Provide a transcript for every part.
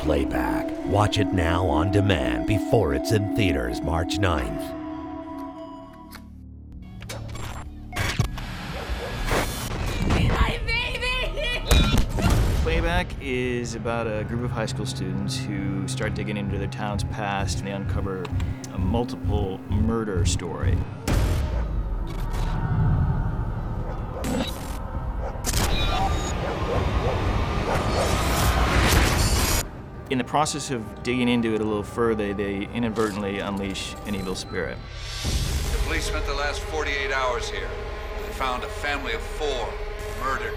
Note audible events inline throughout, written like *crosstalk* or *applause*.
Playback. Watch it now on demand before it's in theaters March 9th. Playback is about a group of high school students who start digging into their town's past and they uncover a multiple murder story. In the process of digging into it a little further, they inadvertently unleash an evil spirit. The police spent the last 48 hours here. They found a family of four murdered.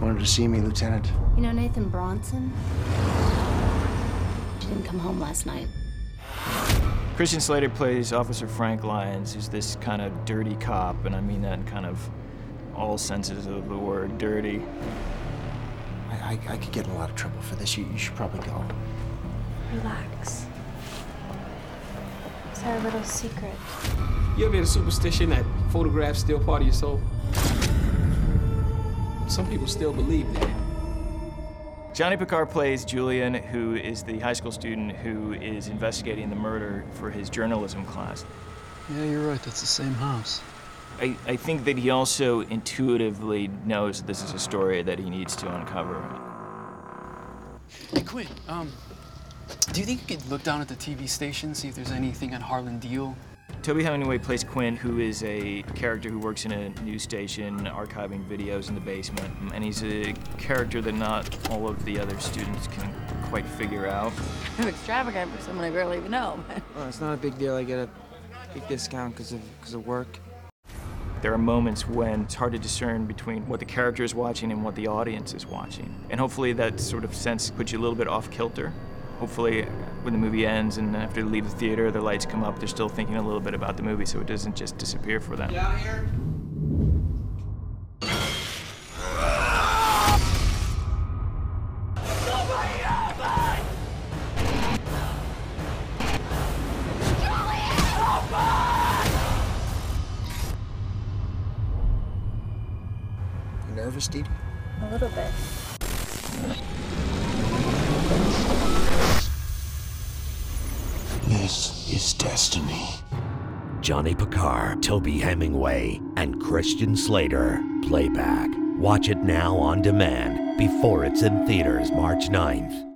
Wanted to see me, Lieutenant. You know Nathan Bronson? He didn't come home last night. Christian Slater plays Officer Frank Lyons, who's this kind of dirty cop, and I mean that in kind of all senses of the word dirty. I, I, I could get in a lot of trouble for this. You, you should probably go. Relax. It's our little secret. You ever had a superstition that photographs still part of your soul? Some people still believe that. Johnny Pacar plays Julian, who is the high school student who is investigating the murder for his journalism class. Yeah, you're right. That's the same house. I, I think that he also intuitively knows that this is a story that he needs to uncover. Hey, Quinn. Um, do you think you could look down at the TV station, see if there's anything on Harlan Diehl? Toby Hemingway plays Quinn, who is a character who works in a news station archiving videos in the basement. And he's a character that not all of the other students can quite figure out. I'm extravagant for someone I barely even know. *laughs* Well, it's not a big deal. I get a big discount because of, cause of work. There are moments when it's hard to discern between what the character is watching and what the audience is watching. And hopefully that sort of sense puts you a little bit off kilter. Hopefully when the movie ends and after they leave the theater, the lights come up, they're still thinking a little bit about the movie so it doesn't just disappear for them. Down here? You nervous, Dee Dee? A little bit. Is destiny. Johnny Pacar, Toby Hemingway, and Christian Slater. Playback. Watch it now on demand before it's in theaters March 9th.